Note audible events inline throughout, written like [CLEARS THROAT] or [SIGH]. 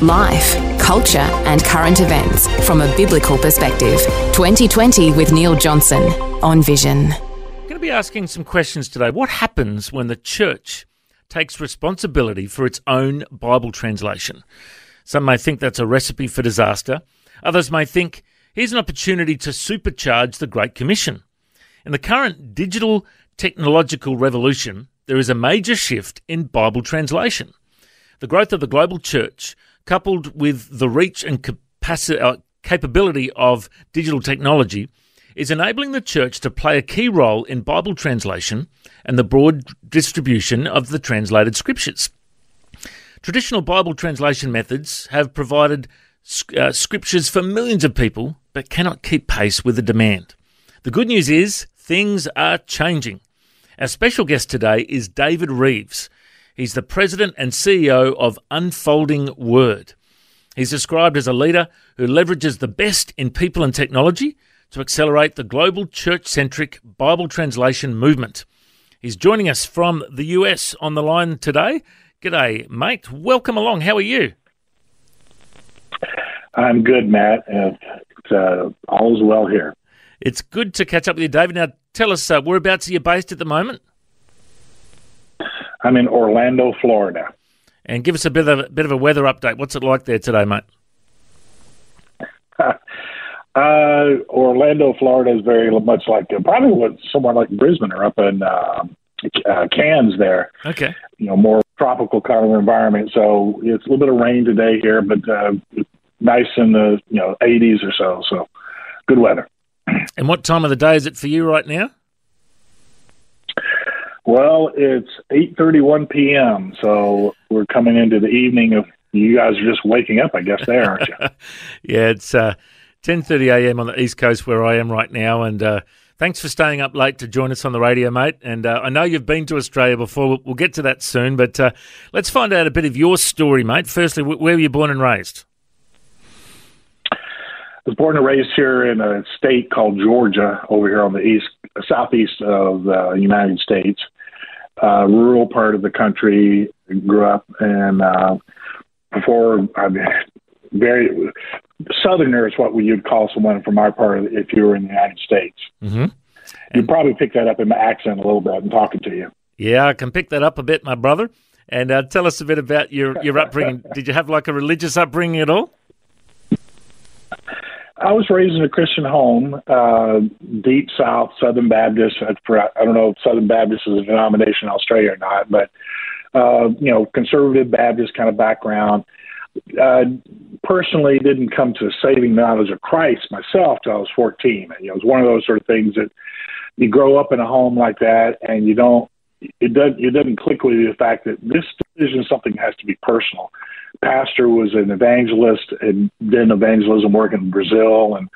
Life, culture, and current events from a biblical perspective. 2020 with Neil Johnson on Vision. I'm going to be asking some questions today. What happens when the church takes responsibility for its own Bible translation? Some may think that's a recipe for disaster. Others may think here's an opportunity to supercharge the Great Commission. In the current digital technological revolution, there is a major shift in Bible translation. The growth of the global church coupled with the reach and capacity, uh, capability of digital technology, is enabling the church to play a key role in Bible translation and the broad distribution of the translated scriptures. Traditional Bible translation methods have provided uh, scriptures for millions of people, but cannot keep pace with the demand. The good news is things are changing. Our special guest today is David Reeves. He's the president and CEO of Unfolding Word. He's described as a leader who leverages the best in people and technology to accelerate the global church centric Bible translation movement. He's joining us from the US on the line today. G'day, mate. Welcome along. How are you? I'm good, Matt. It's, uh, all's well here. It's good to catch up with you, David. Now, tell us, uh, whereabouts are you based at the moment? I'm in Orlando, Florida. And give us a bit of a bit of a weather update. What's it like there today, mate? [LAUGHS] uh, Orlando, Florida is very much like uh, probably what somewhere like Brisbane or up in uh, uh, Cairns there. Okay. You know, more tropical kind of environment. So it's a little bit of rain today here, but uh, nice in the you know 80s or so. So good weather. And what time of the day is it for you right now? Well, it's 8:31 p.m. So we're coming into the evening of you guys are just waking up, I guess. There, aren't you? [LAUGHS] yeah, it's uh, 10:30 a.m. on the east coast where I am right now, and uh, thanks for staying up late to join us on the radio, mate. And uh, I know you've been to Australia before. We'll, we'll get to that soon, but uh, let's find out a bit of your story, mate. Firstly, where were you born and raised? I was born and raised here in a state called Georgia, over here on the east, southeast of the United States uh, rural part of the country. Grew up and uh, before I mean, very southerner is what you'd call someone from our part if you were in the United States. Mm-hmm. You'd probably pick that up in my accent a little bit and talking to you. Yeah, I can pick that up a bit, my brother. And uh, tell us a bit about your, your upbringing. [LAUGHS] Did you have like a religious upbringing at all? I was raised in a Christian home, uh, deep South Southern Baptist. I don't know if Southern Baptist is a denomination in Australia or not, but uh, you know, conservative Baptist kind of background. Uh, personally, didn't come to a saving knowledge of Christ myself till I was 14. You know, it was one of those sort of things that you grow up in a home like that, and you don't. It doesn't. It doesn't click with you the fact that this decision something has to be personal pastor was an evangelist and did evangelism work in Brazil, and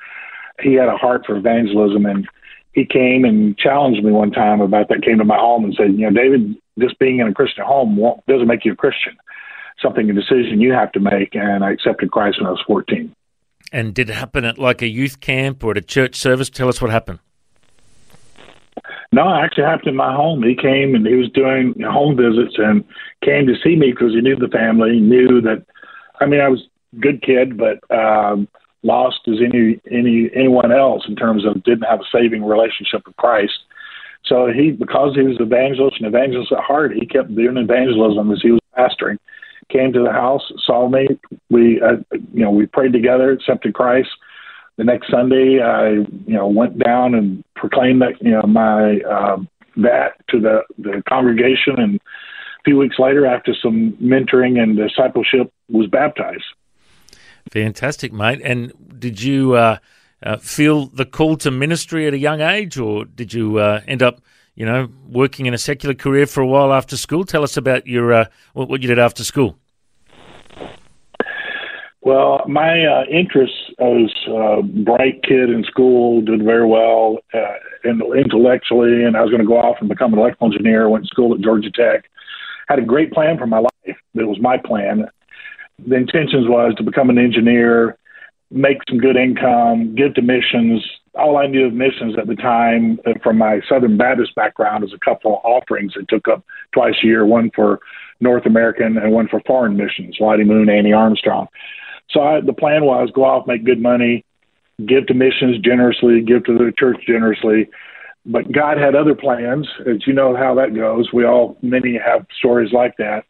he had a heart for evangelism. And he came and challenged me one time about that. Came to my home and said, "You know, David, just being in a Christian home doesn't make you a Christian. Something a decision you have to make." And I accepted Christ when I was 14. And did it happen at like a youth camp or at a church service? Tell us what happened. No, it actually happened in my home. He came and he was doing home visits and came to see me because he knew the family, knew that. I mean, I was a good kid, but um, lost as any any anyone else in terms of didn't have a saving relationship with Christ. So he, because he was an evangelist and evangelist at heart, he kept doing evangelism as he was pastoring. Came to the house, saw me. We, uh, you know, we prayed together, accepted Christ the next Sunday, I you know went down and proclaimed that you know my uh, that to the the congregation, and a few weeks later, after some mentoring and discipleship, was baptized. Fantastic, mate. And did you uh, uh, feel the call to ministry at a young age, or did you uh, end up, you know, working in a secular career for a while after school? Tell us about your uh, what you did after school. Well, my uh, interests, I was a bright kid in school, did very well uh, intellectually, and I was going to go off and become an electrical engineer. Went to school at Georgia Tech. Had a great plan for my life. It was my plan. The intentions was to become an engineer, make some good income, give to missions. All I knew of missions at the time, uh, from my Southern Baptist background, is a couple of offerings that took up twice a year, one for North American and one for foreign missions, Lottie Moon, Annie Armstrong. So I, the plan was go off, make good money, give to missions generously, give to the church generously. But God had other plans, as you know how that goes. We all, many have stories like that.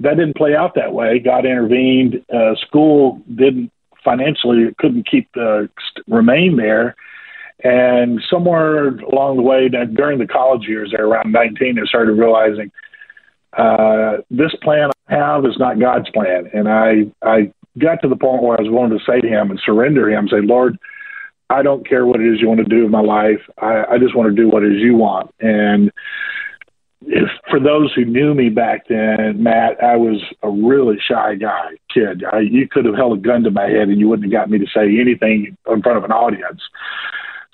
That didn't play out that way. God intervened. Uh, school didn't financially couldn't keep the remain there. And somewhere along the way, during the college years, there around 19, I started realizing uh, this plan I have is not God's plan. And I, I got to the point where I was willing to say to him and surrender him, say, Lord, I don't care what it is you want to do in my life. I, I just want to do what it is you want. And if for those who knew me back then, Matt, I was a really shy guy, kid. I, you could have held a gun to my head and you wouldn't have got me to say anything in front of an audience.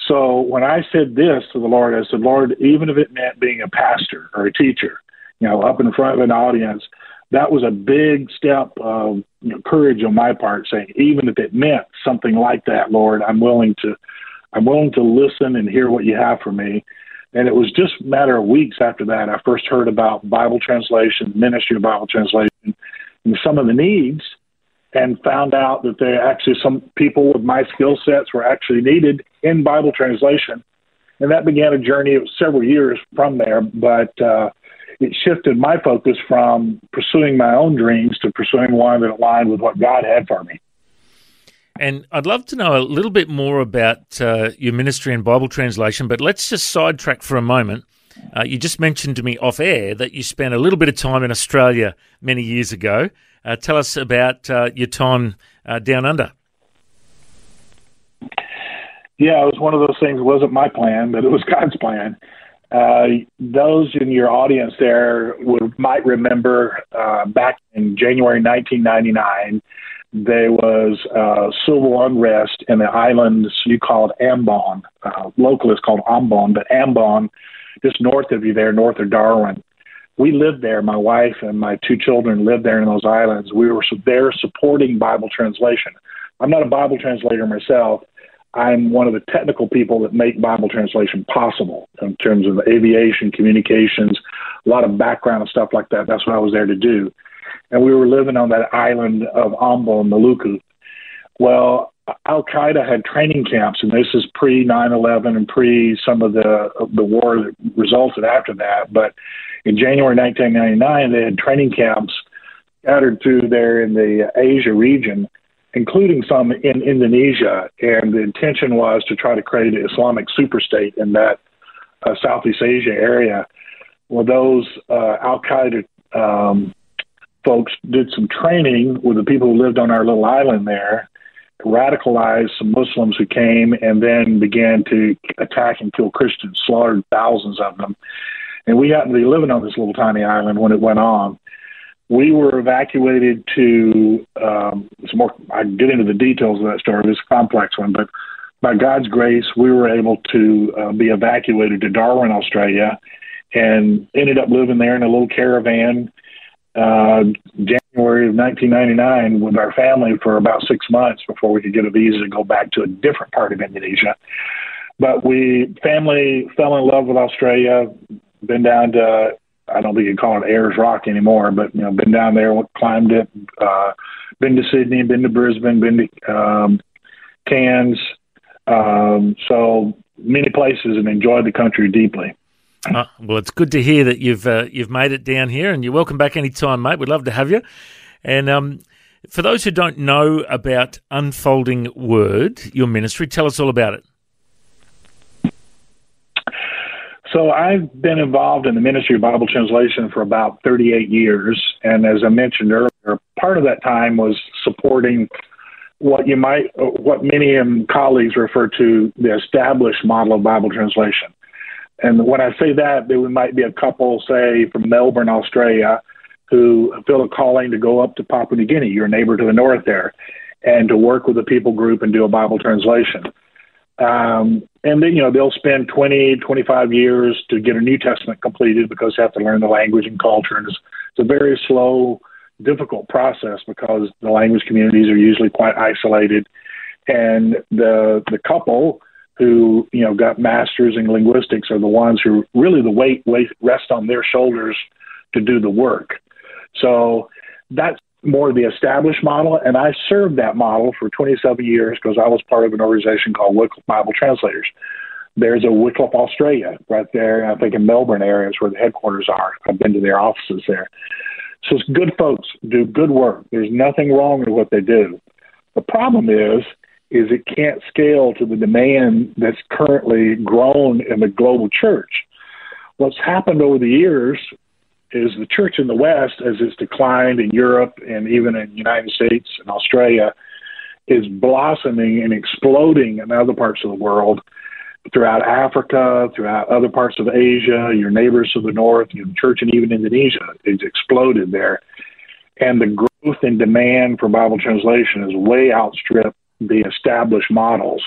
So when I said this to the Lord, I said, Lord, even if it meant being a pastor or a teacher, you know, up in front of an audience, that was a big step of you know, courage on my part, saying even if it meant something like that, Lord, I'm willing to, I'm willing to listen and hear what you have for me. And it was just a matter of weeks after that I first heard about Bible translation, ministry of Bible translation, and some of the needs, and found out that there actually some people with my skill sets were actually needed in Bible translation. And that began a journey of several years from there. But uh, it shifted my focus from pursuing my own dreams to pursuing one that aligned with what God had for me. And I'd love to know a little bit more about uh, your ministry and Bible translation, but let's just sidetrack for a moment. Uh, you just mentioned to me off air that you spent a little bit of time in Australia many years ago. Uh, tell us about uh, your time uh, down under. Yeah, it was one of those things. It wasn't my plan, but it was God's plan. Uh, those in your audience there would, might remember uh, back in January 1999, there was uh, civil unrest in the islands you called Ambon. Uh, local is called Ambon, but Ambon, just north of you there, north of Darwin. We lived there. My wife and my two children lived there in those islands. We were there supporting Bible translation. I'm not a Bible translator myself, I'm one of the technical people that make Bible translation possible in terms of aviation, communications, a lot of background and stuff like that. That's what I was there to do. And we were living on that island of Ambon, Maluku. Well, Al Qaeda had training camps, and this is pre 9 11 and pre some of the the war that resulted after that. But in January 1999, they had training camps scattered through there in the Asia region including some in Indonesia. And the intention was to try to create an Islamic superstate in that uh, Southeast Asia area. Well, those uh, Al Qaeda um, folks did some training with the people who lived on our little island there, radicalized some Muslims who came, and then began to attack and kill Christians, slaughtered thousands of them. And we happened to be living on this little tiny island when it went on we were evacuated to um, it's more I get into the details of that story. It's a complex one, but by God's grace, we were able to uh, be evacuated to Darwin, Australia, and ended up living there in a little caravan. Uh, January of 1999 with our family for about six months before we could get a visa to go back to a different part of Indonesia. But we family fell in love with Australia. Been down to I don't think you call it Ayers Rock anymore, but you know, been down there, climbed it, uh, been to Sydney, been to Brisbane, been to um, Cairns, um, so many places, and enjoyed the country deeply. Uh, well, it's good to hear that you've uh, you've made it down here, and you're welcome back anytime, mate. We'd love to have you. And um, for those who don't know about Unfolding Word, your ministry, tell us all about it. So I've been involved in the ministry of Bible translation for about 38 years. And as I mentioned earlier, part of that time was supporting what you might, what many colleagues refer to the established model of Bible translation. And when I say that, there might be a couple, say, from Melbourne, Australia, who feel a calling to go up to Papua New Guinea, your neighbor to the north there. and to work with a people group and do a Bible translation. Um, and then, you know, they'll spend 20, 25 years to get a New Testament completed because they have to learn the language and culture. And it's, it's a very slow, difficult process because the language communities are usually quite isolated. And the, the couple who, you know, got masters in linguistics are the ones who really the weight, weight rests on their shoulders to do the work. So that's more the established model, and I served that model for 27 years because I was part of an organization called Wycliffe Bible Translators. There's a Wycliffe Australia right there, I think in Melbourne areas where the headquarters are. I've been to their offices there. So it's good folks do good work. There's nothing wrong with what they do. The problem is, is it can't scale to the demand that's currently grown in the global church. What's happened over the years is the church in the West, as it's declined in Europe and even in the United States and Australia, is blossoming and exploding in other parts of the world, throughout Africa, throughout other parts of Asia, your neighbors to the north, your church and even Indonesia, is exploded there. And the growth and demand for Bible translation has way outstripped the established models,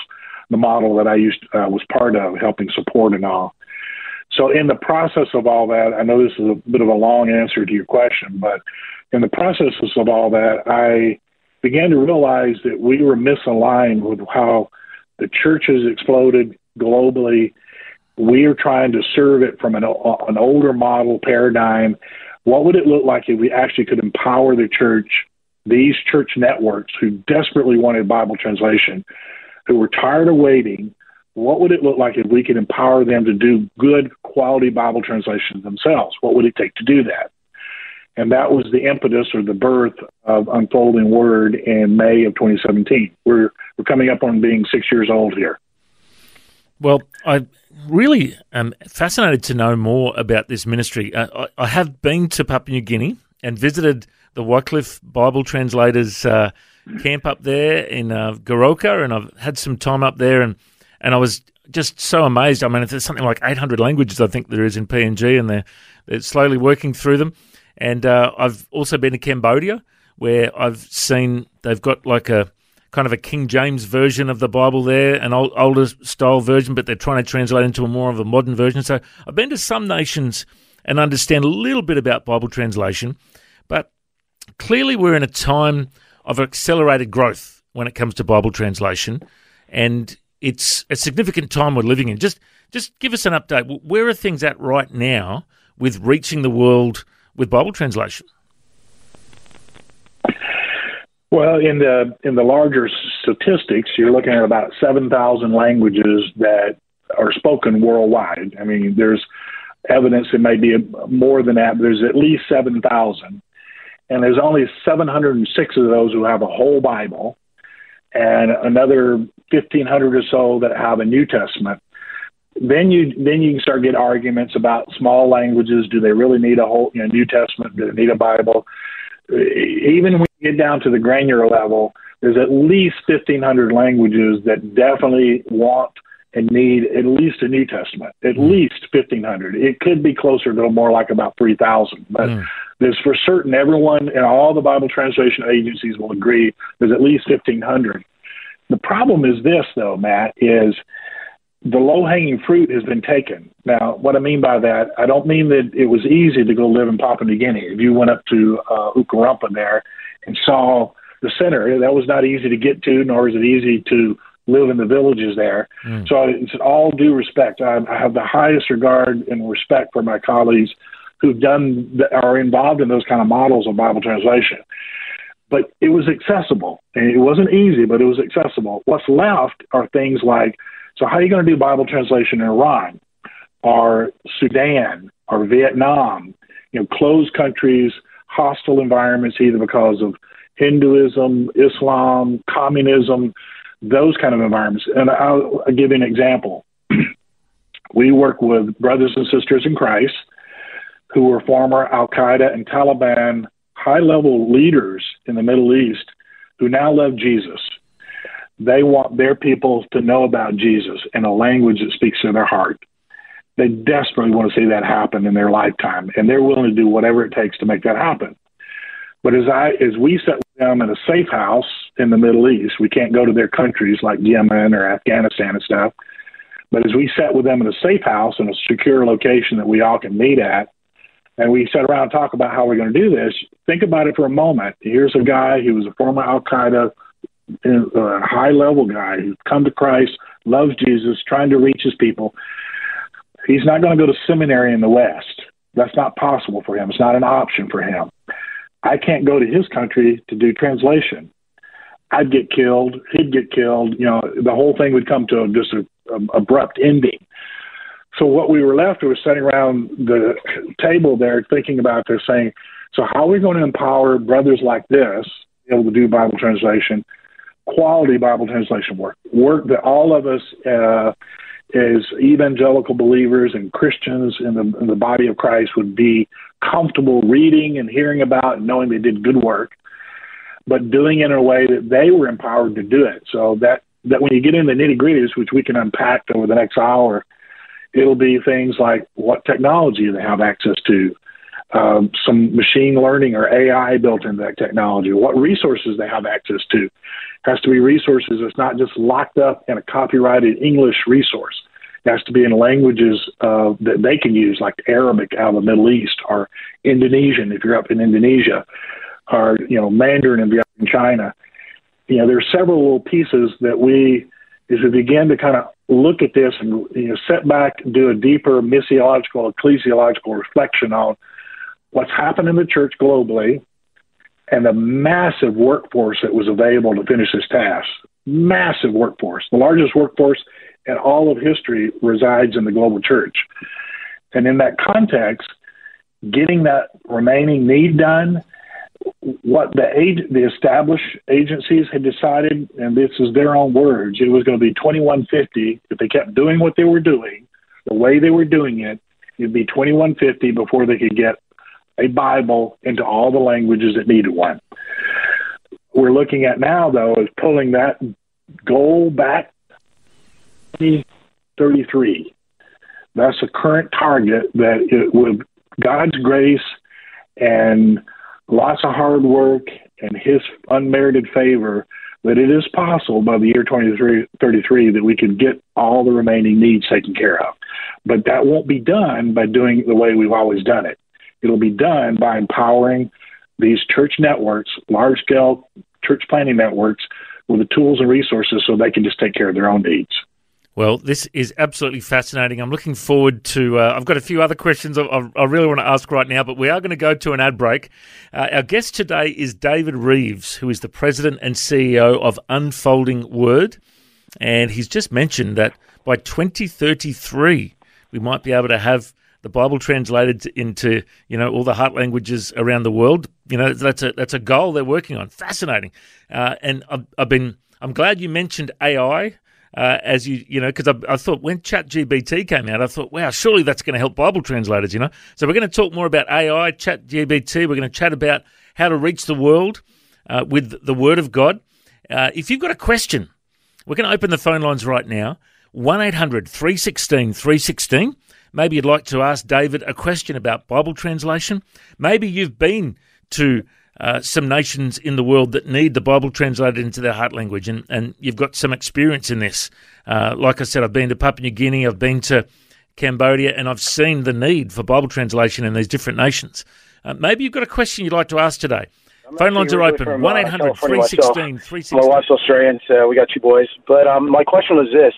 the model that I used uh, was part of, helping support and all. So, in the process of all that, I know this is a bit of a long answer to your question, but in the processes of all that, I began to realize that we were misaligned with how the church has exploded globally. We are trying to serve it from an, an older model paradigm. What would it look like if we actually could empower the church, these church networks who desperately wanted Bible translation, who were tired of waiting, what would it look like if we could empower them to do good quality Bible translations themselves? What would it take to do that? And that was the impetus or the birth of Unfolding Word in May of 2017. We're, we're coming up on being six years old here. Well, I really am fascinated to know more about this ministry. Uh, I, I, have been to Papua New Guinea and visited the Wycliffe Bible Translators uh, camp up there in uh, Goroka, and I've had some time up there and – and I was just so amazed. I mean, there's something like 800 languages I think there is in PNG, and they're, they're slowly working through them. And uh, I've also been to Cambodia, where I've seen they've got like a kind of a King James version of the Bible there, an old, older style version, but they're trying to translate into a more of a modern version. So I've been to some nations and understand a little bit about Bible translation, but clearly we're in a time of accelerated growth when it comes to Bible translation. And it's a significant time we're living in. Just just give us an update. Where are things at right now with reaching the world with Bible translation? Well, in the in the larger statistics, you're looking at about seven thousand languages that are spoken worldwide. I mean, there's evidence it may be more than that. There's at least seven thousand, and there's only 706 of those who have a whole Bible, and another 1500 or so that have a New Testament. Then you then you can start get arguments about small languages. Do they really need a whole you know, New Testament? Do they need a Bible? Even when you get down to the granular level, there's at least 1500 languages that definitely want and need at least a New Testament, at mm. least 1,500. It could be closer to more like about 3,000. But mm. there's for certain, everyone and all the Bible translation agencies will agree there's at least 1,500. The problem is this, though, Matt, is the low hanging fruit has been taken. Now, what I mean by that, I don't mean that it was easy to go live in Papua New Guinea. If you went up to uh, Ukarumpa there and saw the center, that was not easy to get to, nor is it easy to live in the villages there. Mm. So it's all due respect. I, I have the highest regard and respect for my colleagues who've done are involved in those kind of models of Bible translation but it was accessible. And it wasn't easy, but it was accessible. What's left are things like so, how are you going to do Bible translation in Iran or Sudan or Vietnam? You know, closed countries, hostile environments, either because of Hinduism, Islam, communism, those kind of environments. And I'll, I'll give you an example. [CLEARS THROAT] we work with brothers and sisters in Christ who were former Al Qaeda and Taliban high level leaders in the Middle East who now love Jesus. They want their people to know about Jesus in a language that speaks to their heart. They desperately want to see that happen in their lifetime, and they're willing to do whatever it takes to make that happen. But as I as we sat them in a safe house in the Middle East. We can't go to their countries like Yemen or Afghanistan and stuff. But as we sat with them in a safe house in a secure location that we all can meet at, and we sat around and talk about how we're going to do this, think about it for a moment. Here's a guy who was a former Al Qaeda, uh, high level guy who's come to Christ, loves Jesus, trying to reach his people. He's not going to go to seminary in the West. That's not possible for him. It's not an option for him. I can't go to his country to do translation. I'd get killed. He'd get killed. You know, the whole thing would come to just a, a abrupt ending. So what we were left was sitting around the table there thinking about this, saying, "So how are we going to empower brothers like this able to do Bible translation, quality Bible translation work, work that all of us uh, as evangelical believers and Christians in the, in the body of Christ would be comfortable reading and hearing about and knowing they did good work, but doing it in a way that they were empowered to do it. So that, that when you get into the nitty gritties, which we can unpack over the next hour, it'll be things like what technology they have access to, um, some machine learning or AI built into that technology, what resources they have access to. It has to be resources that's not just locked up in a copyrighted English resource. It has to be in languages uh, that they can use, like Arabic out of the Middle East, or Indonesian if you're up in Indonesia, or you know Mandarin if you're up in China. You know, there are several little pieces that we, as we begin to kind of look at this and you know, set back and do a deeper missiological, ecclesiological reflection on what's happened in the church globally and the massive workforce that was available to finish this task. Massive workforce. The largest workforce in all of history resides in the global church. And in that context, getting that remaining need done, what the age, the established agencies had decided, and this is their own words, it was going to be 2150 if they kept doing what they were doing, the way they were doing it, it'd be 2150 before they could get a Bible into all the languages that needed one. We're looking at now, though, is pulling that goal back 33. That's a current target that it, with God's grace and lots of hard work and His unmerited favor, that it is possible by the year 2033 that we could get all the remaining needs taken care of. But that won't be done by doing it the way we've always done it. It'll be done by empowering these church networks, large scale church planning networks, with the tools and resources so they can just take care of their own needs. Well, this is absolutely fascinating. I'm looking forward to. Uh, I've got a few other questions I, I, really want to ask right now, but we are going to go to an ad break. Uh, our guest today is David Reeves, who is the president and CEO of Unfolding Word. And he's just mentioned that by 2033, we might be able to have the Bible translated into you know all the heart languages around the world. You know that's a that's a goal they're working on. Fascinating, uh, and I've, I've, been I'm glad you mentioned AI. Uh, as you you know, because I, I, thought when ChatGPT came out, I thought, wow, surely that's going to help Bible translators. You know, so we're going to talk more about AI, ChatGPT. We're going to chat about how to reach the world uh, with the Word of God. Uh, if you've got a question, we're going to open the phone lines right now. 1 800 316 316. Maybe you'd like to ask David a question about Bible translation. Maybe you've been to uh, some nations in the world that need the Bible translated into their heart language, and, and you've got some experience in this. Uh, like I said, I've been to Papua New Guinea, I've been to Cambodia, and I've seen the need for Bible translation in these different nations. Uh, maybe you've got a question you'd like to ask today. I'm Phone lines are open 1 800 316 316. My wife's Australian, so we got two boys. But um, my question was this.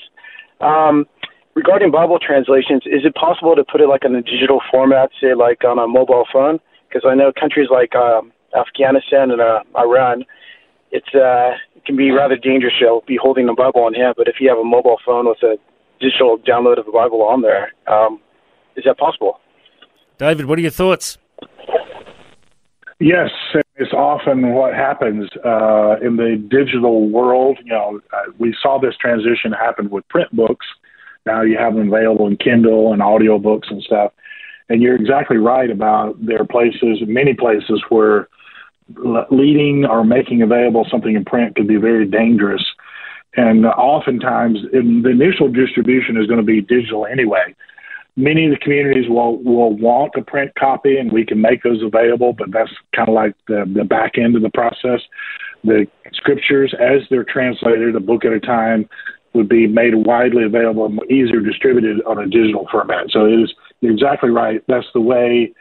Um, regarding Bible translations, is it possible to put it like in a digital format, say like on a mobile phone? Because I know countries like um, Afghanistan and uh, Iran, it's uh, it can be rather dangerous to be holding the Bible in hand. But if you have a mobile phone with a digital download of the Bible on there, um, is that possible? David, what are your thoughts? Yes, it's often what happens uh, in the digital world. You know, uh, we saw this transition happen with print books now you have them available in Kindle and audiobooks and stuff. And you're exactly right about there are places, many places where leading or making available something in print could be very dangerous. And oftentimes, in the initial distribution is going to be digital anyway. many of the communities will will want a print copy, and we can make those available. But that's kind of like the the back end of the process. The scriptures, as they're translated, a book at a time, would be made widely available and easier distributed on a digital format. So it is exactly right. That's the way.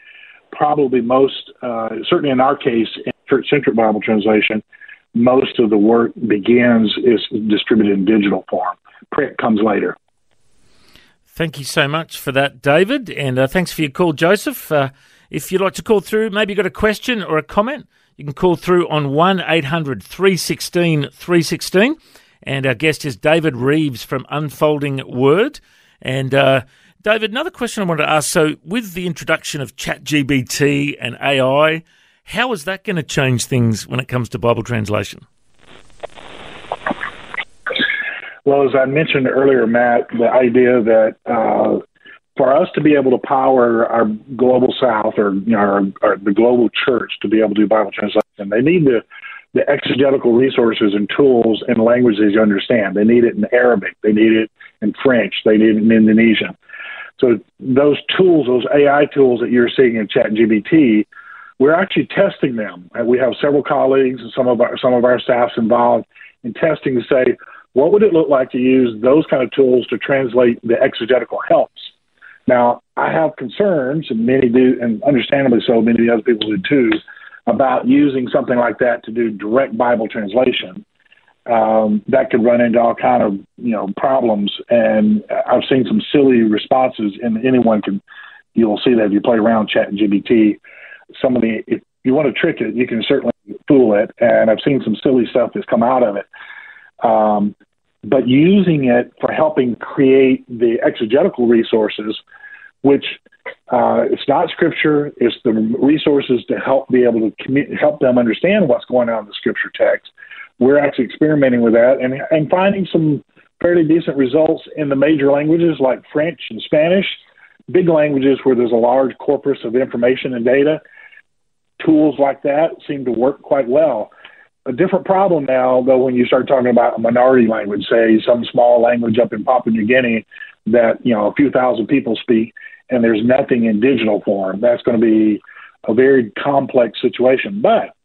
Probably most, uh, certainly in our case, church-centric Bible translation, most of the work begins is distributed in digital form. Print comes later. Thank you so much for that, David, and uh, thanks for your call, Joseph. Uh, if you'd like to call through, maybe you've got a question or a comment, you can call through on 1 800 316 316. And our guest is David Reeves from Unfolding Word. And uh, David, another question I wanted to ask. So, with the introduction of ChatGPT and AI, how is that going to change things when it comes to Bible translation? Well, as I mentioned earlier, Matt, the idea that uh, for us to be able to power our global South or, you know, our, our, the global church to be able to do Bible translation, they need the, the exegetical resources and tools and languages you understand. They need it in Arabic, they need it in French, they need it in Indonesian. So those tools, those AI tools that you're seeing in ChatGPT, we're actually testing them. We have several colleagues and some of our some of our staffs involved in testing to say what would it look like to use those kind of tools to translate the exegetical helps? Now, I have concerns, and many do, and understandably so, many of the other people do too, about using something like that to do direct Bible translation. Um, that could run into all kind of you know problems, and I've seen some silly responses. And anyone can, you'll see that if you play around Chat GBT. Some of the, if you want to trick it, you can certainly fool it, and I've seen some silly stuff that's come out of it. Um, but using it for helping create the exegetical resources, which uh, it's not scripture, it's the resources to help be able to help them understand what's going on in the scripture text. We're actually experimenting with that and, and finding some fairly decent results in the major languages like French and Spanish, big languages where there's a large corpus of information and data. Tools like that seem to work quite well a different problem now, though, when you start talking about a minority language, say some small language up in Papua New Guinea that you know a few thousand people speak, and there's nothing in digital form. That's going to be a very complex situation. But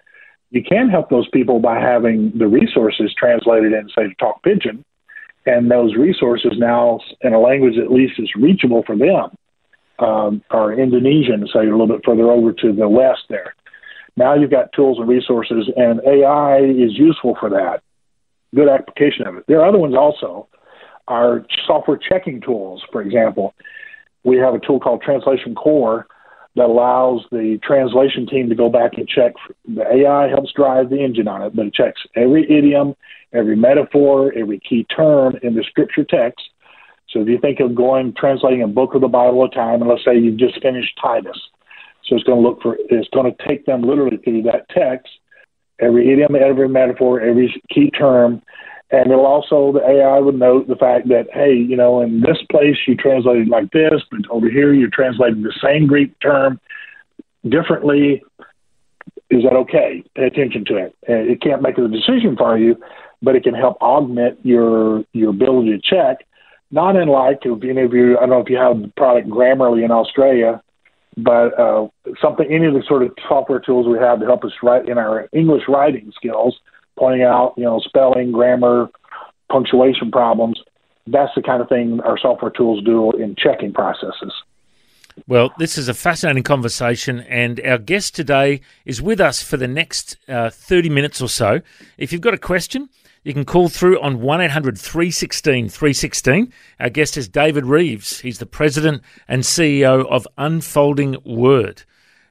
you can help those people by having the resources translated in, say, Tok Pidgin, and those resources now in a language at least is reachable for them, um, or Indonesian, say a little bit further over to the west there. Now you've got tools and resources, and AI is useful for that. Good application of it. There are other ones also. Our software checking tools, for example, we have a tool called translationCore that allows the translation team to go back and check. The AI helps drive the engine on it, but it checks every idiom, every metaphor, every key term in the scripture text. So if you think of going translating a book of the Bible at a time, and let's say you've just finished Titus, so it's going to look for, it's going to take them literally through that text, every idiom, every metaphor, every key term. And it'll also, the AI would note the fact that, hey, you know, in this place you translated like this, but over here you're translating the same Greek term differently. Is that okay? Pay attention to it. It can't make a decision for you, but it can help augment your your ability to check. Not unlike if any of you, I don't know if you have the product Grammarly in Australia, but uh, something, any of the sort of software tools we have to help us write in our English writing skills, pointing out, you know, spelling, grammar, punctuation problems. That's the kind of thing our software tools do in checking processes. Well, this is a fascinating conversation, and our guest today is with us for the next uh, 30 minutes or so. If you've got a question, you can call through on 1 800 316 316. Our guest is David Reeves. He's the president and CEO of Unfolding Word.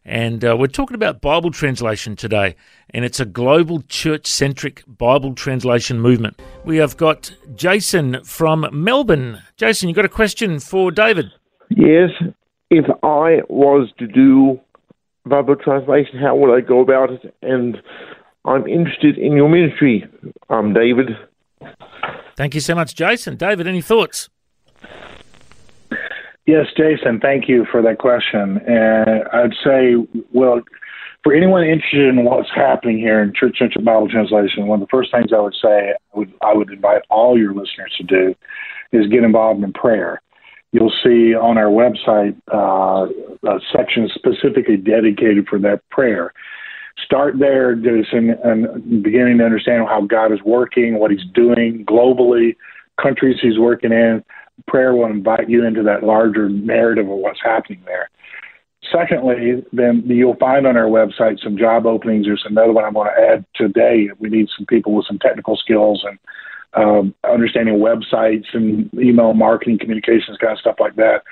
And uh, we're talking about Bible translation today, and it's a global church centric Bible translation movement. We have got Jason from Melbourne. Jason, you got a question for David? Yes. If I was to do Bible translation, how would I go about it? And I'm interested in your ministry, um, David. Thank you so much, Jason. David, any thoughts? Yes, Jason, thank you for that question. And I'd say, well, for anyone interested in what's happening here in Church Central Bible Translation, one of the first things I would say I would, I would invite all your listeners to do is get involved in prayer. you'll see on our website uh, a section specifically dedicated for that prayer. Start there, and beginning to understand how God is working, what He's doing globally, countries He's working in. Prayer will invite you into that larger narrative of what's happening there. Secondly, then you'll find on our website some job openings. There's another one I want to add today. We need some people with some technical skills and um, understanding websites and email marketing, communications, kind of stuff like that.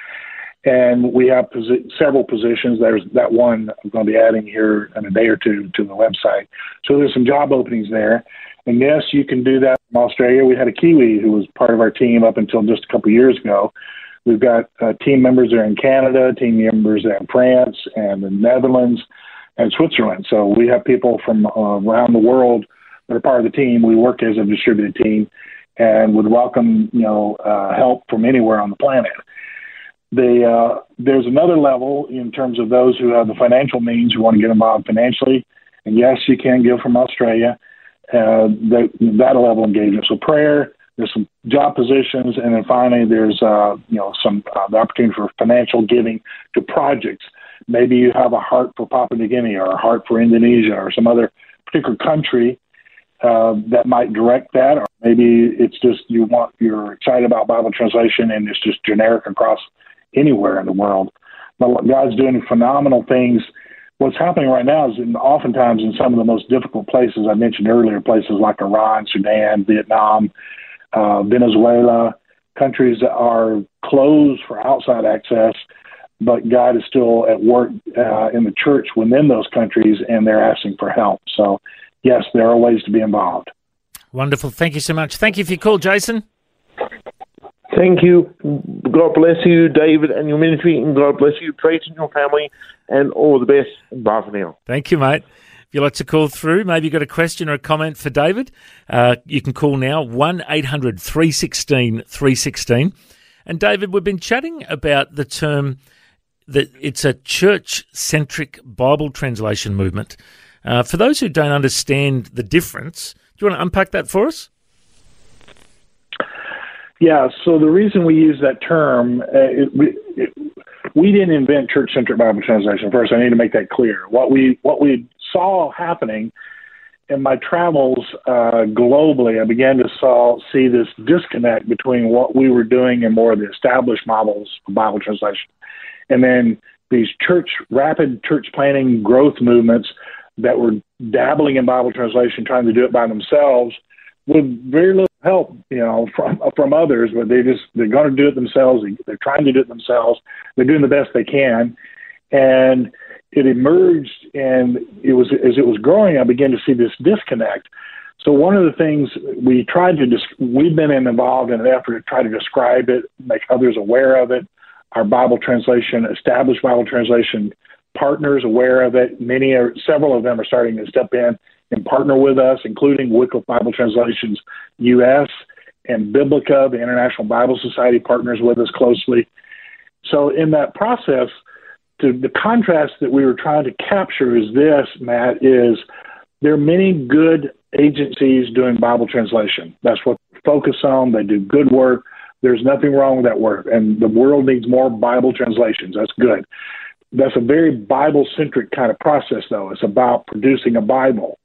And we have posi- several positions. There's that one I'm going to be adding here in a day or two to the website. So there's some job openings there. And yes, you can do that from Australia. We had a Kiwi who was part of our team up until just a couple of years ago. We've got uh, team members there in Canada, team members in France and the Netherlands and Switzerland. So we have people from uh, around the world that are part of the team. We work as a distributed team and would welcome you know uh, help from anywhere on the planet. Uh, there's another level in terms of those who have the financial means who want to get involved financially. And yes, you can give from Australia. Uh, that, that level of engagement. So prayer, there's some job positions, and then finally there's uh, you know some uh, the opportunity for financial giving to projects. Maybe you have a heart for Papua New Guinea or a heart for Indonesia or some other particular country uh, that might direct that, or maybe it's just you want you're excited about Bible translation and it's just generic across anywhere in the world. But God's doing phenomenal things. What's happening right now is in, oftentimes in some of the most difficult places I mentioned earlier, places like Iran, Sudan, Vietnam, uh, Venezuela, countries that are closed for outside access, but God is still at work uh, in the church within those countries, and they're asking for help. So yes, there are ways to be involved. Wonderful. Thank you so much. Thank you for your call, Jason. Thank you. God bless you, David, and your ministry, and God bless you, Trace, and your family, and all the best. Bye for now. Thank you, mate. If you'd like to call through, maybe you've got a question or a comment for David, uh, you can call now 1 800 316 316. And David, we've been chatting about the term that it's a church centric Bible translation movement. Uh, for those who don't understand the difference, do you want to unpack that for us? Yeah, so the reason we use that term, uh, it, we, it, we didn't invent church-centered Bible translation. First, I need to make that clear. What we what we saw happening in my travels uh, globally, I began to saw, see this disconnect between what we were doing and more of the established models of Bible translation, and then these church rapid church planting growth movements that were dabbling in Bible translation, trying to do it by themselves, with very little help, you know, from from others. But they just they're going to do it themselves. They're trying to do it themselves. They're doing the best they can, and it emerged. And it was as it was growing, I began to see this disconnect. So one of the things we tried to dis- we've been involved in an effort to try to describe it, make others aware of it. Our Bible translation, established Bible translation partners aware of it. Many are, several of them are starting to step in and partner with us, including Wycliffe Bible Translations U.S. and Biblica, the International Bible Society, partners with us closely. So, in that process, to, the contrast that we were trying to capture is this, Matt, is there are many good agencies doing Bible translation. That's what they focus on. They do good work. There's nothing wrong with that work. And the world needs more Bible translations. That's good that's a very Bible centric kind of process, though. It's about producing a Bible.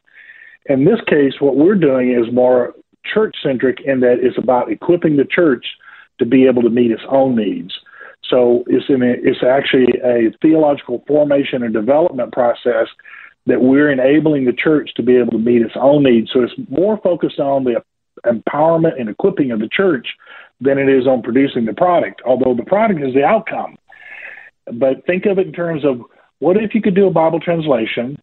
In this case, what we're doing is more church centric in that it's about equipping the church to be able to meet its own needs. So it's in a, it's actually a theological formation and development process that we're enabling the church to be able to meet its own needs. So it's more focused on the empowerment and equipping of the church than it is on producing the product, although the product is the outcome. But think of it in terms of what if you could do a Bible translation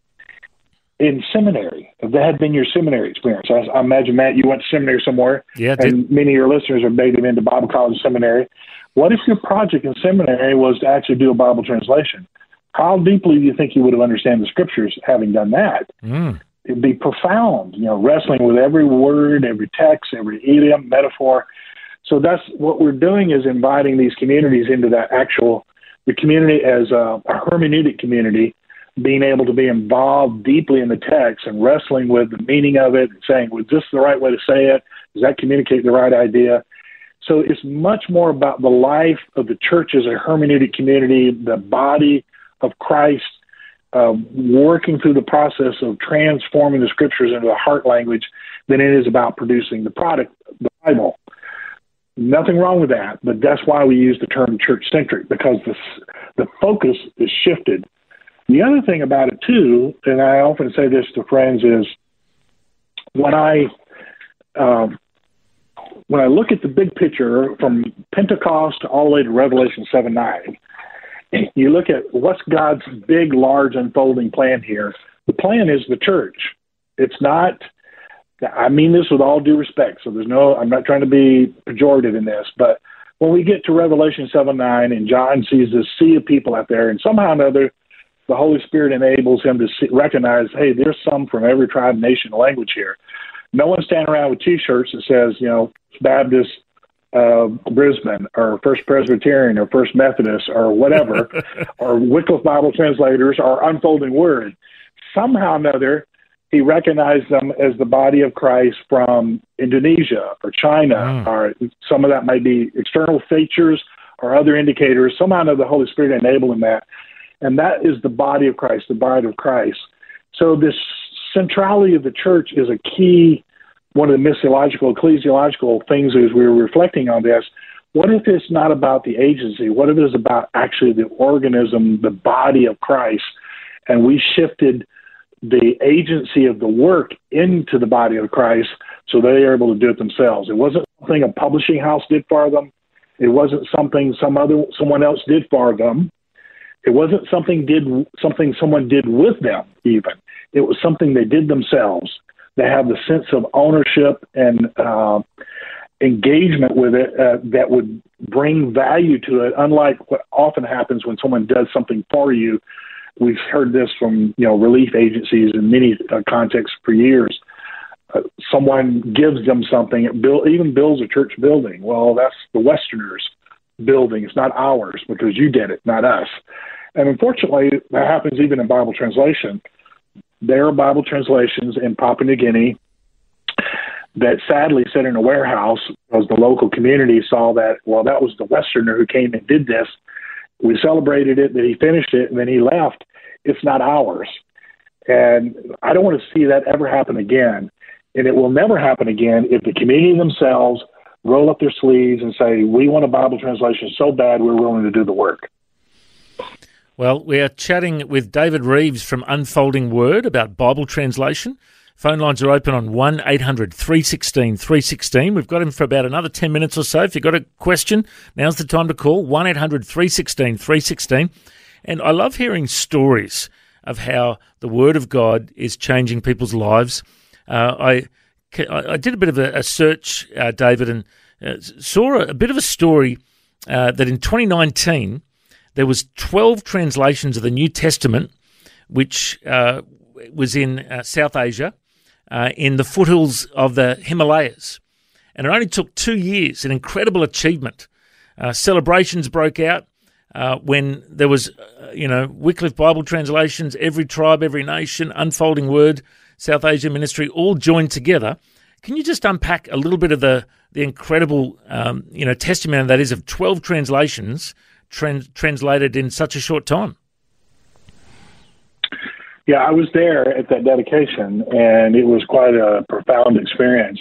in seminary? If that had been your seminary experience, I, I imagine Matt, you went to seminary somewhere, yeah, and many of your listeners are native into Bible college seminary. What if your project in seminary was to actually do a Bible translation? How deeply do you think you would have understood the scriptures having done that? Mm. It'd be profound, you know, wrestling with every word, every text, every idiom, metaphor. So that's what we're doing is inviting these communities into that actual the community as a, a hermeneutic community being able to be involved deeply in the text and wrestling with the meaning of it and saying, was this the right way to say it? Does that communicate the right idea? So it's much more about the life of the church as a hermeneutic community, the body of Christ, uh, working through the process of transforming the scriptures into the heart language than it is about producing the product, the Bible. Nothing wrong with that, but that's why we use the term church centric because the, the focus is shifted. The other thing about it, too, and I often say this to friends, is when I um, when I look at the big picture from Pentecost all the way to Revelation 7 9, [CLEARS THROAT] you look at what's God's big, large, unfolding plan here. The plan is the church. It's not, I mean this with all due respect, so there's no, I'm not trying to be pejorative in this, but when we get to Revelation 7 9 and John sees this sea of people out there, and somehow or another, the Holy Spirit enables him to see, recognize, hey, there's some from every tribe, nation, language here. No one's standing around with T-shirts that says, you know, Baptist uh, Brisbane or First Presbyterian or First Methodist or whatever, [LAUGHS] or Wycliffe Bible translators or Unfolding Word. Somehow or another, he recognized them as the body of Christ from Indonesia or China, mm. or some of that might be external features or other indicators. Somehow or another, the Holy Spirit enabled him that. And that is the body of Christ, the bride of Christ. So this centrality of the church is a key one of the missiological, ecclesiological things as we were reflecting on this. What if it's not about the agency? What if it's about actually the organism, the body of Christ? And we shifted the agency of the work into the body of Christ so they are able to do it themselves. It wasn't something a publishing house did for them. It wasn't something some other someone else did for them. It wasn't something did something someone did with them even. It was something they did themselves. They have the sense of ownership and uh, engagement with it uh, that would bring value to it. Unlike what often happens when someone does something for you, we've heard this from you know relief agencies in many uh, contexts for years. Uh, someone gives them something, it build, even builds a church building. Well, that's the Westerners' building. It's not ours because you did it, not us. And unfortunately, that happens even in Bible translation there are Bible translations in Papua New Guinea that sadly sit in a warehouse because the local community saw that, well, that was the Westerner who came and did this. We celebrated it, that he finished it, and then he left. It's not ours. And I don't want to see that ever happen again. And it will never happen again if the community themselves roll up their sleeves and say, we want a Bible translation so bad we're willing to do the work. Well, we are chatting with David Reeves from Unfolding Word about Bible translation. Phone lines are open on 1 800 316 316. We've got him for about another 10 minutes or so. If you've got a question, now's the time to call 1 800 316 316. And I love hearing stories of how the Word of God is changing people's lives. Uh, I, I did a bit of a, search, uh, David, and uh, saw a, bit of a story uh, that in 2019, there was 12 translations of the New Testament, which uh, was in South Asia, in the foothills of the Himalayas. And it only took two years, an incredible achievement. Celebrations broke out uh, when there was, uh, you know, Wycliffe Bible translations, every tribe, every nation, unfolding word, South Asia ministry, all joined together. Can you just unpack a little bit of the the incredible, um, you know, testimony that is of twelve translations trans- translated in such a short time. Yeah, I was there at that dedication, and it was quite a profound experience.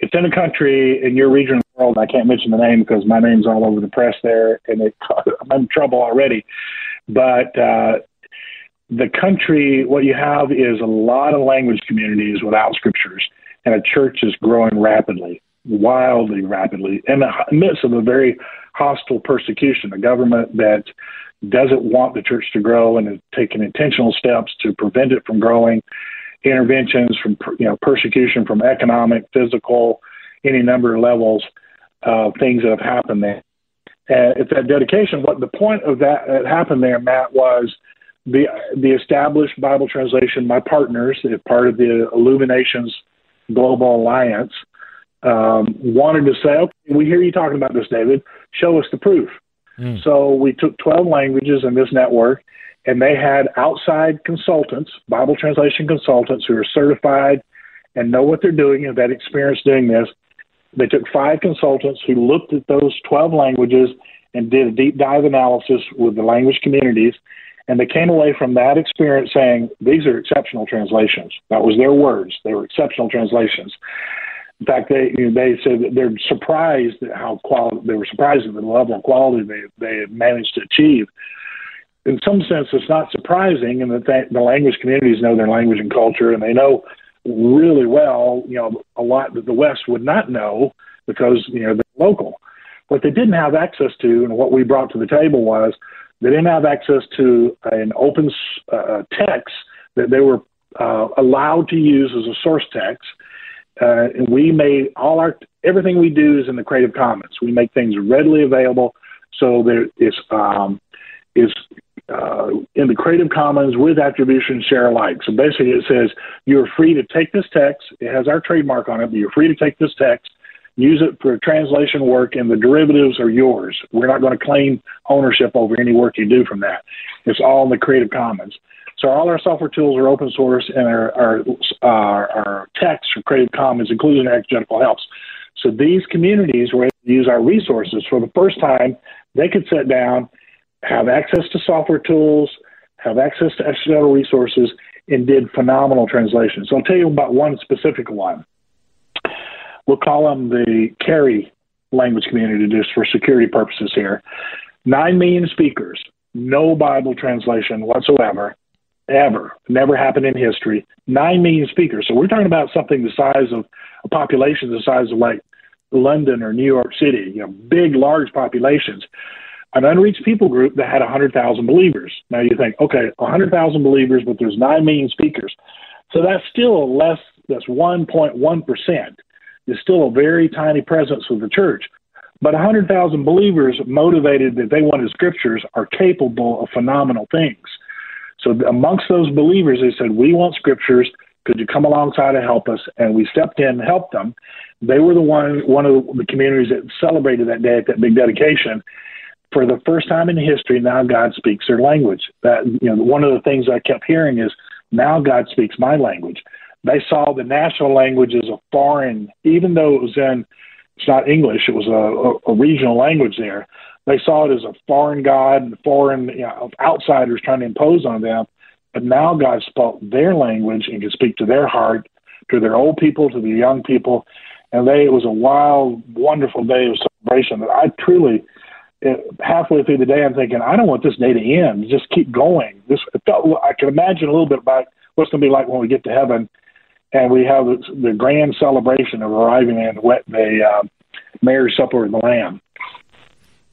It's in a country in your region of the world. I can't mention the name because my name's all over the press there, and it, [LAUGHS] I'm in trouble already. But uh, the country, what you have is a lot of language communities without scriptures, and a church is growing rapidly, wildly rapidly, in the midst of a very hostile persecution, a government that doesn't want the church to grow and is taking intentional steps to prevent it from growing, interventions from you know persecution from economic, physical, any number of levels, uh, things that have happened there. Uh, at that dedication, what the point of that that happened there, Matt, was the the established Bible translation. My partners, part of the Illuminations Global Alliance, um, wanted to say, okay, we hear you talking about this, David. Show us the proof. Mm. So we took 12 languages in this network, and they had outside consultants, Bible translation consultants, who are certified and know what they're doing and have had experience doing this. They took five consultants who looked at those 12 languages and did a deep dive analysis with the language communities. And they came away from that experience saying, these are exceptional translations. That was their words. They were exceptional translations. In fact, they you know, they said that they're surprised at how quality they were surprised at the level of quality they they managed to achieve. In some sense, it's not surprising, in that they, the language communities know their language and culture, and they know really well, you know, a lot that the West would not know because you know they're local. What they didn't have access to, and what we brought to the table was they didn't have access to an open uh, text that they were uh, allowed to use as a source text. Uh, and we made all our everything we do is in the Creative Commons. We make things readily available, so there is um, is uh, in the Creative Commons with attribution share alike. So basically, it says you're free to take this text. It has our trademark on it, but you're free to take this text use it for translation work, and the derivatives are yours. We're not going to claim ownership over any work you do from that. It's all in the Creative Commons. So all our software tools are open source, and our our, our, our text for Creative Commons, including exegetical helps. So these communities were able to use our resources for the first time. They could sit down, have access to software tools, have access to exegetical resources, and did phenomenal translations. So I'll tell you about one specific one we'll call them the CARI language community just for security purposes here. Nine million speakers, no Bible translation whatsoever, ever, never happened in history. Nine million speakers. So we're talking about something the size of a population the size of like London or New York City, you know, big, large populations. An unreached people group that had 100,000 believers. Now you think, okay, 100,000 believers, but there's 9 million speakers. So that's still less, that's 1.1% is still a very tiny presence of the church. But 100,000 believers motivated that they wanted scriptures are capable of phenomenal things. So amongst those believers, they said, "We want scriptures. Could you come alongside and help us?" And we stepped in, and helped them. They were the one one of the communities that celebrated that day at that big dedication. For the first time in history, now God speaks their language. That you know, one of the things I kept hearing is, "Now God speaks my language." They saw the national language as a foreign, even though it was in, it's not English, it was a, a, regional language there. They saw it as a foreign God and foreign you know, outsiders trying to impose on them. But now God spoke their language and could speak to their heart, to their old people, to the young people. And they, it was a wild, wonderful day of celebration that I truly, it, halfway through the day, I'm thinking, I don't want this day to end. Just keep going. This, it felt, I can imagine a little bit about what's going to be like when we get to heaven and we have the grand celebration of arriving at the uh, marriage supper of the Lamb.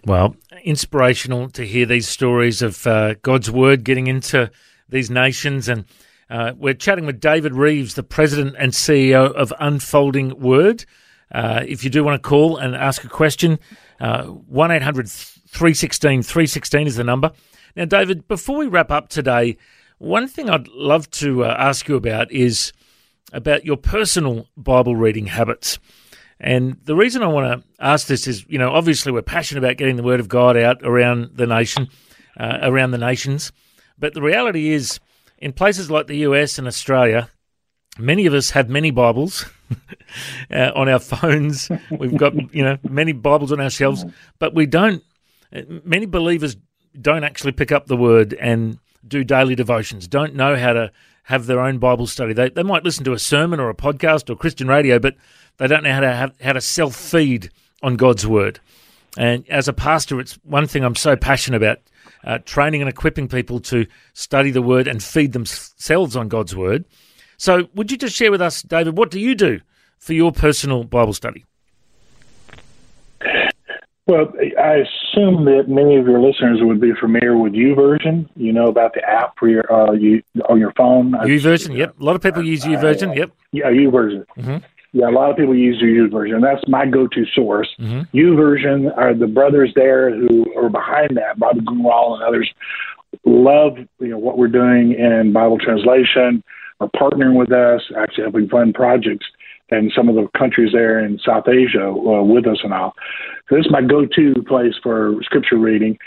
Well, inspirational to hear these stories of uh, God's word getting into these nations. And uh, we're chatting with David Reeves, the president and CEO of Unfolding Word. Uh, if you do want to call and ask a question, uh, 1 800 316 316 is the number. Now, David, before we wrap up today, one thing I'd love to uh, ask you about is about your personal Bible reading habits. And the reason I want to ask this is, you know, obviously we're passionate about getting the Word of God out around the nation, uh, around the nations. But the reality is, in places like the US and Australia, many of us have many Bibles [LAUGHS] uh, on our phones. We've got, you know, many Bibles on our shelves, but we don't. Uh, many believers don't actually pick up the Word and do daily devotions. Don't know how to have their own Bible study. They, they might listen to a sermon or a podcast or Christian radio, but they don't know how to have, how to self feed on God's word. And as a pastor, it's one thing I'm so passionate about uh, training and equipping people to study the word and feed themselves on God's word. So, would you just share with us, David, what do you do for your personal Bible study? Well, I assume that many of your listeners would be familiar with YouVersion. You know about the app for your uh, you on your phone. YouVersion, yep. A lot of people use YouVersion, yep. Yeah, YouVersion. Mm-hmm. Yeah, a lot of people use YouVersion. That's my go-to source. Mm-hmm. YouVersion are the brothers there who are behind that. Bobby Gruenewald and others love you know what we're doing in Bible translation. Are partnering with us, actually helping fund projects and some of the countries there in South Asia uh, with us and all. So this is my go-to place for scripture reading.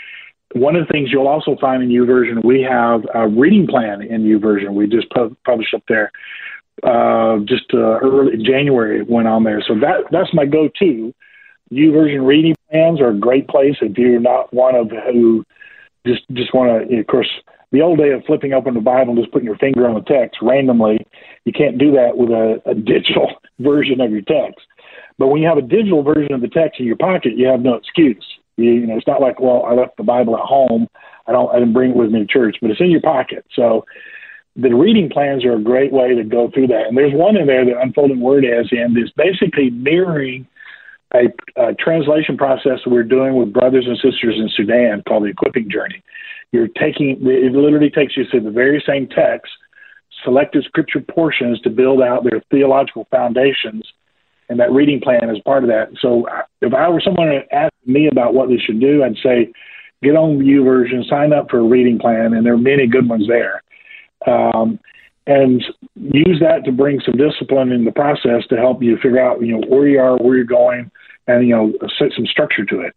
One of the things you'll also find in YouVersion, we have a reading plan in YouVersion. We just pu- published up there. uh, just uh, early January went on there. So that that's my go-to. YouVersion reading plans are a great place if you're not one of who just just want to. Of course, the old day of flipping open the Bible and just putting your finger on the text randomly, you can't do that with a, a digital version of your text. But when you have a digital version of the text in your pocket, you have no excuse. You, you know, it's not like, well, I left the Bible at home. I don't. I didn't bring it with me to church, but it's in your pocket. So the reading plans are a great way to go through that. And there's one in there that Unfolding Word has in that's basically mirroring a, a translation process we're doing with brothers and sisters in Sudan called the Equipping Journey. You're taking it literally takes you through the very same text, selected scripture portions to build out their theological foundations, and that reading plan is part of that. So if I were someone to ask me about what they should do, I'd say get on the Version, sign up for a reading plan, and there are many good ones there. Um, and use that to bring some discipline in the process to help you figure out, you know, where you are, where you're going, and you know, set some structure to it.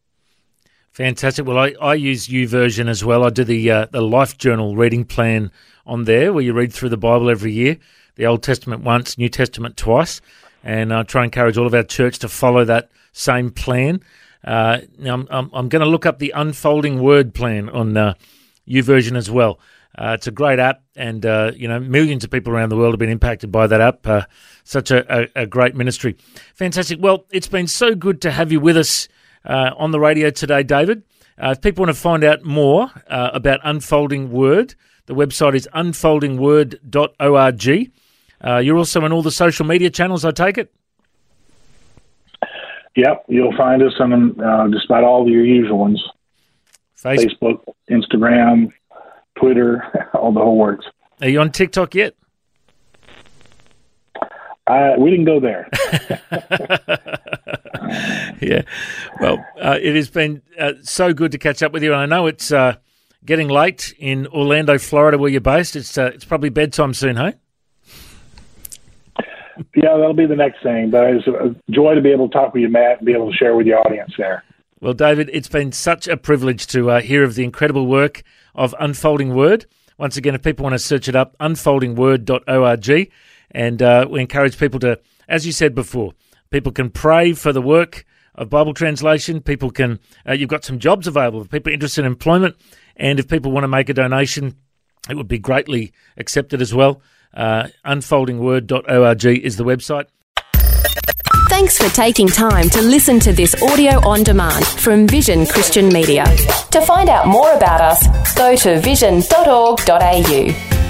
Fantastic. Well, I, I use YouVersion as well. I do the uh, the Life Journal reading plan on there, where you read through the Bible every year, the Old Testament once, New Testament twice, and I try and encourage all of our church to follow that same plan. Uh, now, I'm, I'm, I'm going to look up the Unfolding Word plan on uh, YouVersion as well. Uh, it's a great app, and uh, you know millions of people around the world have been impacted by that app. Uh, such a, a, a, great ministry, fantastic. Well, it's been so good to have you with us uh, on the radio today, David. Uh, if people want to find out more uh, about Unfolding Word, the website is unfoldingword.org. you're also on all the social media channels, I take it. Yep, you'll find us on just about all your usual ones: Facebook, Instagram, Twitter, [LAUGHS] all the whole works. Are you on TikTok yet? Uh, we didn't go there. [LAUGHS] [LAUGHS] [LAUGHS] yeah. Well, uh, it has been uh, so good to catch up with you. And I know it's uh, getting late in Orlando, Florida, where you're based. It's uh, it's probably bedtime soon, hey? Yeah, that'll be the next thing. But it's a joy to be able to talk with you, Matt, and be able to share with the audience there. Well, David, it's been such a privilege to uh, hear of the incredible work of Unfolding Word. Once again, if people want to search it up, unfoldingword.org. And uh, we encourage people to, as you said before, people can pray for the work of Bible translation. People can, uh, you've got some jobs available. If people interested in employment, and if people want to make a donation, it would be greatly accepted as well. Uh, unfoldingword.org is the website. Thanks for taking time to listen to this audio on demand from Vision Christian Media. To find out more about us, go to vision.org.au.